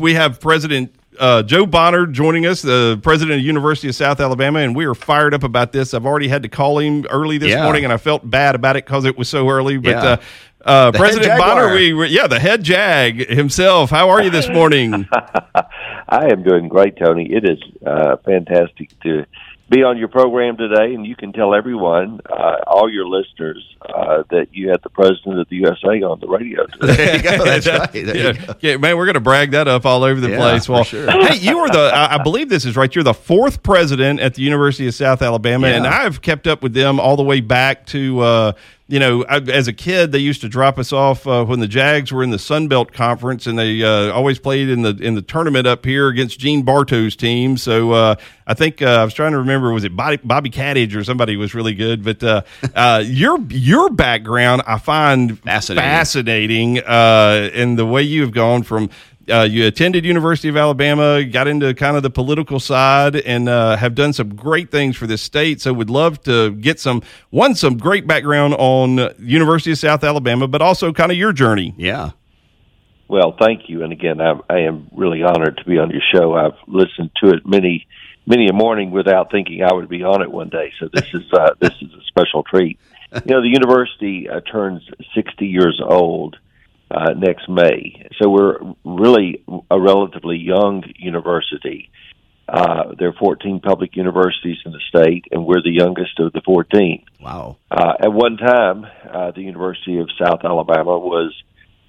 We have President uh, Jo Bonner joining us, the president of University of South Alabama, and we are fired up about this. I've already had to call him early this Yeah. morning, and I felt bad about it because it was so early. But Yeah. uh, uh, President Bonner, Jaguar. we were- yeah, the head Jag himself. How are you this morning? I am doing great, Tony. It is uh, fantastic to be on your program today, and you can tell everyone, uh, all your listeners, uh, that you had the president of the USA on the radio today. There you go. That's right. There yeah. you go. Yeah, man, we're going to brag that up all over the Yeah, place. for Well, sure. hey, you were the, I I believe this is right. You're the fourth president at the University of South Alabama, and I've kept up with them all the way back to, uh, you know, I, as a kid, they used to drop us off uh, when the Jags were in the Sun Belt Conference, and they uh, always played in the in the tournament up here against Gene Bartow's team. So uh, I think uh, I was trying to remember was it Bobby, Bobby Catledge or somebody was really good. But uh, uh, your your background I find Fascinating. fascinating uh, in the way you have gone from uh, you attended University of Alabama, got into kind of the political side, and uh, have done some great things for this state. So, would love to get some one some great background on University of South Alabama, but also kind of your journey. Yeah. Well, thank you. And again, I, I am really honored to be on your show. I've listened to it many, many a morning without thinking I would be on it one day. So this is uh, this is a special treat. You know, the university uh, turns 60 years old uh, next May, so we're really a relatively young university. Uh, there are 14 public universities in the state, and we're the youngest of the 14. Wow. Uh, at one time, uh, the University of South Alabama was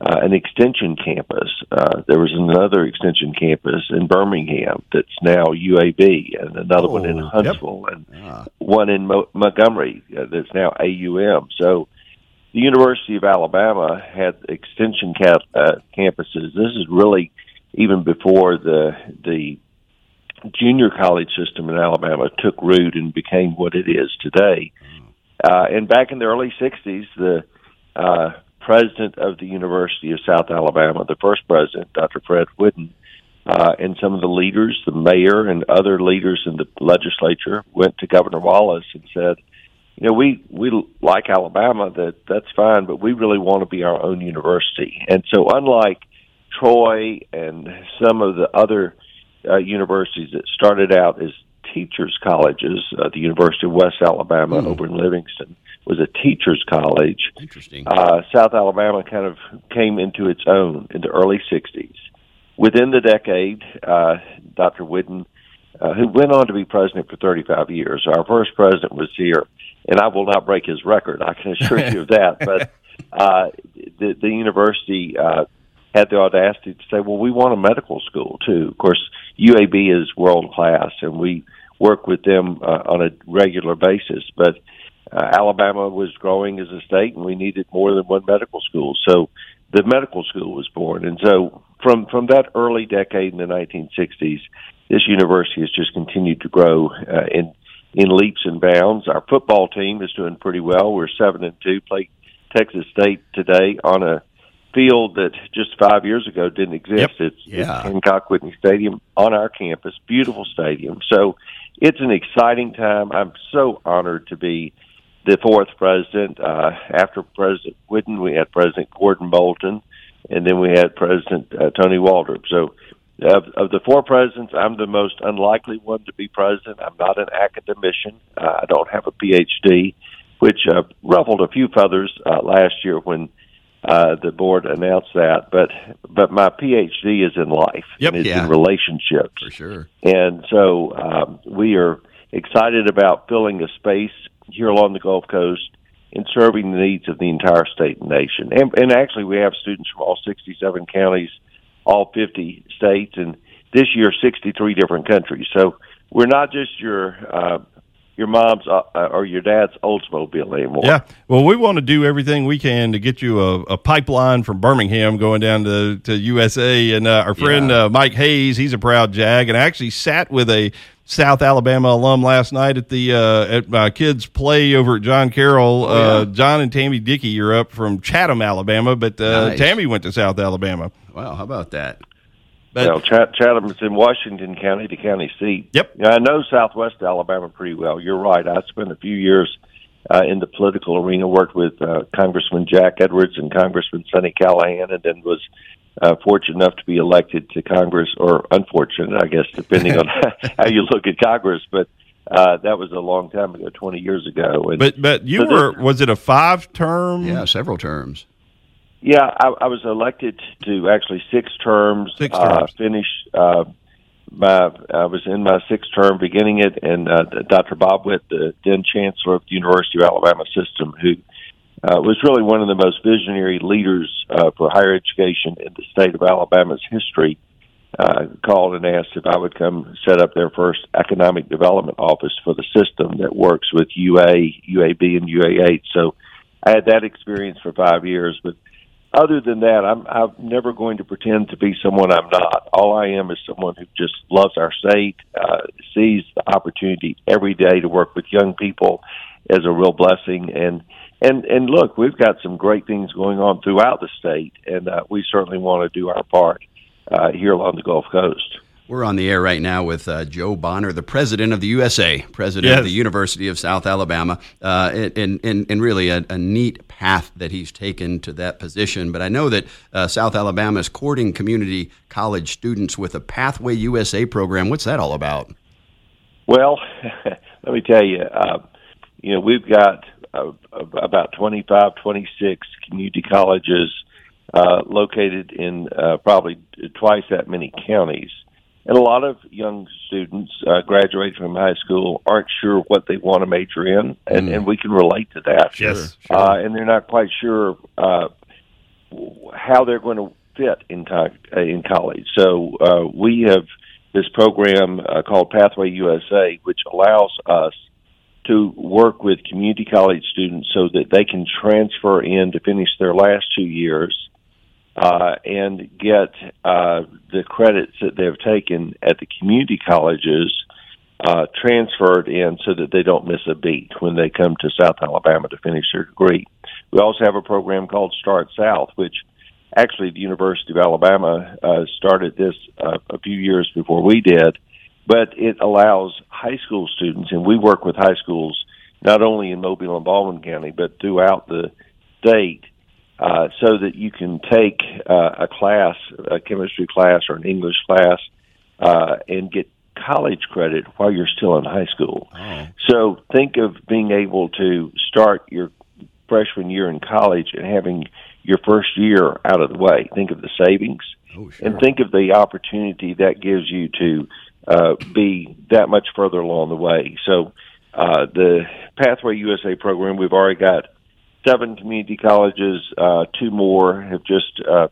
uh, an extension campus. Uh, there was another extension campus in Birmingham that's now UAB, and another one in Oh, Huntsville, and Ah. one in Mo- Montgomery uh, that's now AUM. So the University of Alabama had extension uh, campuses. This is really even before the the junior college system in Alabama took root and became what it is today. Uh, and back in the early '60s, the uh, president of the University of South Alabama, the first president, Dr. Fred Whiddon, uh, and some of the leaders, the mayor and other leaders in the legislature, went to Governor Wallace and said, "You know, we we like Alabama. That that's fine, but we really want to be our own university." And so, unlike Troy and some of the other uh, universities that started out as teachers' colleges, uh, the University of West Alabama Hmm. over in Livingston was a teachers' college Interesting. uh, South Alabama kind of came into its own in the early 60s. Within the decade, uh, Dr. Whiddon, uh, who went on to be president for 35 years, our first president was here, and I will not break his record, I can assure you of that. But uh, the, the university uh, had the audacity to say, well, we want a medical school too. Of course, UAB is world class, and we work with them uh, on a regular basis. But uh, Alabama was growing as a state, and we needed more than one medical school. So the medical school was born, and so from from that early decade in the 1960s, this university has just continued to grow uh, in in leaps and bounds. Our football team is doing pretty well. We're seven and two. Play Texas State today on a field that just five years ago didn't exist. Yep. It's, Yeah. it's Hancock Whitney Stadium on our campus. Beautiful stadium. So it's an exciting time. I'm so honored to be the fourth president. Uh, after President Whiddon, we had President Gordon Moulton, and then we had President uh, Tony Waldrop. So of, of the four presidents, I'm the most unlikely one to be president. I'm not an academician. Uh, I don't have a PhD, which uh, ruffled a few feathers uh, last year when uh, the board announced that. But but my PhD is in life. Yep. and it's Yeah. in relationships. For sure. And so um, we are excited about filling a space here along the Gulf Coast and serving the needs of the entire state and nation. And, and actually, we have students from all 67 counties, all 50 states, and this year, 63 different countries. So we're not just your uh, your mom's uh, or your dad's Oldsmobile anymore. Yeah. Well, we want to do everything we can to get you a, a pipeline from Birmingham going down to, to USA. And uh, our friend Yeah. uh, Mike Hayes, he's a proud Jag, and I actually sat with a South Alabama alum last night at the uh, at my kids' play over at John Carroll. Oh, uh, John and Tammy Dickey you're up from Chatham, Alabama, but uh, Nice. Tammy went to South Alabama. Wow. How about that? But well, Chat- Chatham's in Washington County, the county seat. Yep. Yeah, I know Southwest Alabama pretty well. You're right. I spent a few years uh, in the political arena, worked with uh, Congressman Jack Edwards and Congressman Sonny Callahan, and then was uh, fortunate enough to be elected to Congress, or unfortunate, I guess, depending on how you look at Congress. But uh, that was a long time ago, 20 years ago. And but but you were was it a five term? Yeah, several terms. Yeah, I, I was elected to actually six terms. Six terms. Uh, finished uh, my I was in my sixth term, beginning it, and uh, Dr. Bob Witt, the then chancellor of the University of Alabama system, who uh, was really one of the most visionary leaders uh, for higher education in the state of Alabama's history uh, called and asked if I would come set up their first economic development office for the system that works with UA, UAB, and UAH. So I had that experience for five years. But other than that, I'm, I'm never going to pretend to be someone I'm not. All I am is someone who just loves our state, uh, sees the opportunity every day to work with young people as a real blessing and and and look, we've got some great things going on throughout the state, and uh, we certainly want to do our part uh, here along the Gulf Coast. We're on the air right now with uh, Jo Bonner, the president of the USA, president yes. of the University of South Alabama, uh, and, and, and really a, a, neat path that he's taken to that position. But I know that uh, South Alabama is courting community college students with a Pathway USA program. What's that all about? Well, let me tell you, uh, you know, we've got uh, about 25, 26 community colleges uh, located in uh, probably twice that many counties. And a lot of young students uh, graduate from high school aren't sure what they want to major in, and, mm. and we can relate to that. Yes, sure. uh, and they're not quite sure uh, how they're going to fit in co- uh, in college. So uh, we have this program uh, called Pathway USA, which allows us to work with community college students so that they can transfer in to finish their last two years uh, and get uh, the credits that they've taken at the community colleges uh, transferred in so that they don't miss a beat when they come to South Alabama to finish their degree. We also have a program called Start South, which actually the University of Alabama uh, started this uh, a few years before we did but it allows high school students, and we work with high schools not only in Mobile and Baldwin County, but throughout the state, uh, so that you can take uh, a class, a chemistry class or an English class, uh, and get college credit while you're still in high school. Oh. So think of being able to start your freshman year in college and having your first year out of the way. Think of the savings. Oh, sure. And think of the opportunity that gives you to uh, be that much further along the way. So uh, the Pathway USA program, we've already got seven community colleges. Uh, two more have just uh,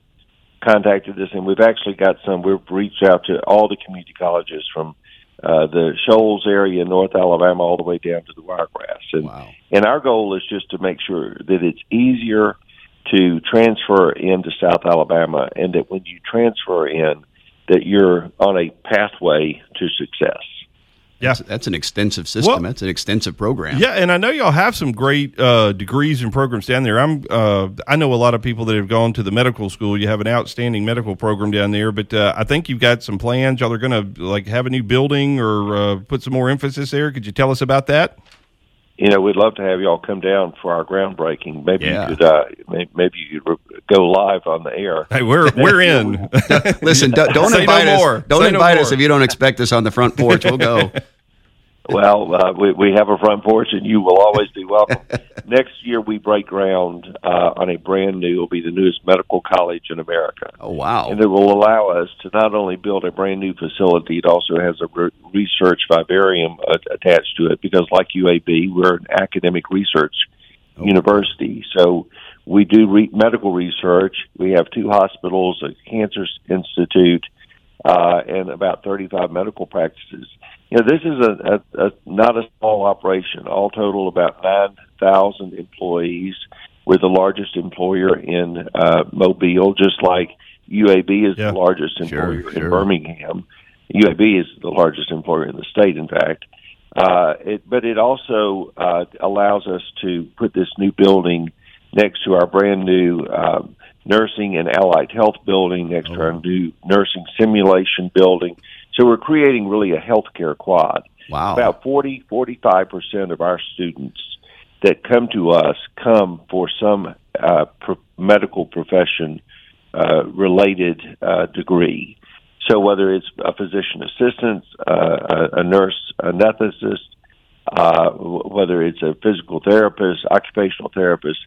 contacted us, and we've actually got some. We've reached out to all the community colleges from uh, the Shoals area in North Alabama all the way down to the Wiregrass. And, wow. and our goal is just to make sure that it's easier to transfer into South Alabama, and that when you transfer in, that you're on a pathway to success. Yeah, that's, that's an extensive system. Well, that's an extensive program. Yeah, and I know y'all have some great uh, degrees and programs down there. I'm uh, I know a lot of people that have gone to the medical school. You have an outstanding medical program down there, but uh, I think you've got some plans. Y'all are going to like have a new building or uh, put some more emphasis there. Could you tell us about that? you know, we'd love to have y'all come down for our groundbreaking. Maybe yeah. you could, uh, maybe you could go live on the air. Hey, we're we're in. Listen, don't, don't invite no us. More. Don't Say invite no us if you don't expect us on the front porch. We'll go. Well, uh, we, we have a front porch, and you will always be welcome. Next year, we break ground uh, on a brand new. Will be the newest medical college in America. Oh wow! And it will allow us to not only build a brand new facility, it also has a re- research vivarium uh, attached to it. Because, like UAB, we're an academic research oh. university, so we do re- medical research. We have two hospitals, a cancer institute, uh, and about 35 medical practices you know, this is a, a, a not a small operation. All total, about nine thousand employees. We're the largest employer in uh, Mobile, just like UAB is yeah, the largest employer sure, in sure. Birmingham. UAB is the largest employer in the state, in fact. Uh, it, but it also uh, allows us to put this new building next to our brand new uh, nursing and allied health building, next oh. to our new nursing simulation building. So we're creating really a healthcare quad. Wow. About 40, 45% of our students that come to us come for some uh, pro- medical profession uh, related uh, degree. So whether it's a physician assistant, uh, a, a nurse anesthetist, uh, whether it's a physical therapist, occupational therapist,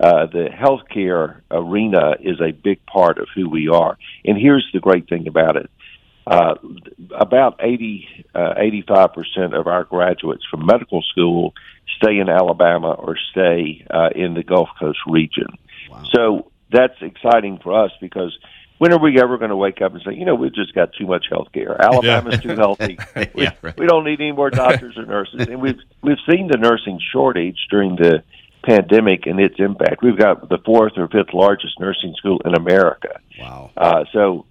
uh, the healthcare arena is a big part of who we are. And here's the great thing about it. Uh, about 80, uh, 85% of our graduates from medical school stay in Alabama or stay uh, in the Gulf Coast region. Wow. So that's exciting for us because when are we ever going to wake up and say, you know, we've just got too much health care. Alabama's too healthy. We, yeah, right. we don't need any more doctors or nurses. And we've we've seen the nursing shortage during the pandemic and its impact. We've got the fourth or fifth largest nursing school in America. Wow. Uh, so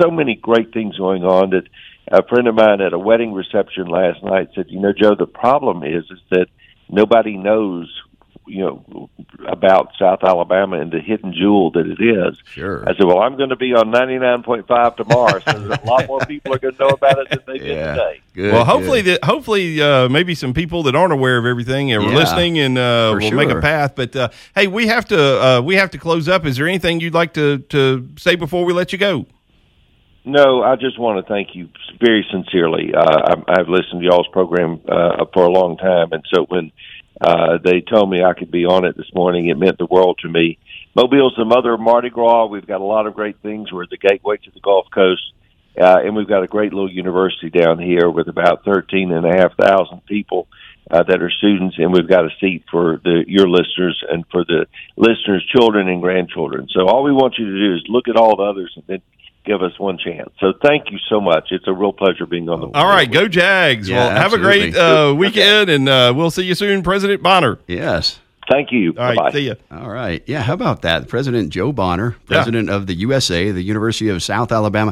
so many great things going on that a friend of mine at a wedding reception last night said, you know, Jo, the problem is is that nobody knows you know about South Alabama and the hidden jewel that it is. Sure. I said, well, I'm going to be on 99.5 tomorrow, so a lot more people are going to know about it than they yeah. did today. Good, well, hopefully, good. hopefully, uh, maybe some people that aren't aware of everything are yeah, listening and uh, will sure. make a path. But uh, hey, we have to uh, we have to close up. Is there anything you'd like to to say before we let you go? No, I just want to thank you very sincerely. Uh, I've listened to y'all's program uh, for a long time, and so when uh, they told me I could be on it this morning. It meant the world to me. Mobile's the mother of Mardi Gras. We've got a lot of great things. We're the gateway to the Gulf Coast. Uh, and we've got a great little university down here with about thirteen and a half thousand people uh, that are students, and we've got a seat for the your listeners and for the listeners' children and grandchildren. So all we want you to do is look at all the others and then give us one chance. So thank you so much. It's a real pleasure being on the. All right, go Jags. Yeah, well, absolutely. have a great uh, weekend, and uh, we'll see you soon, President Bonner. Yes. Thank you. All right, Bye-bye. see you. All right. Yeah, how about that? President Jo Bonner, president yeah. of the USA, the University of South Alabama.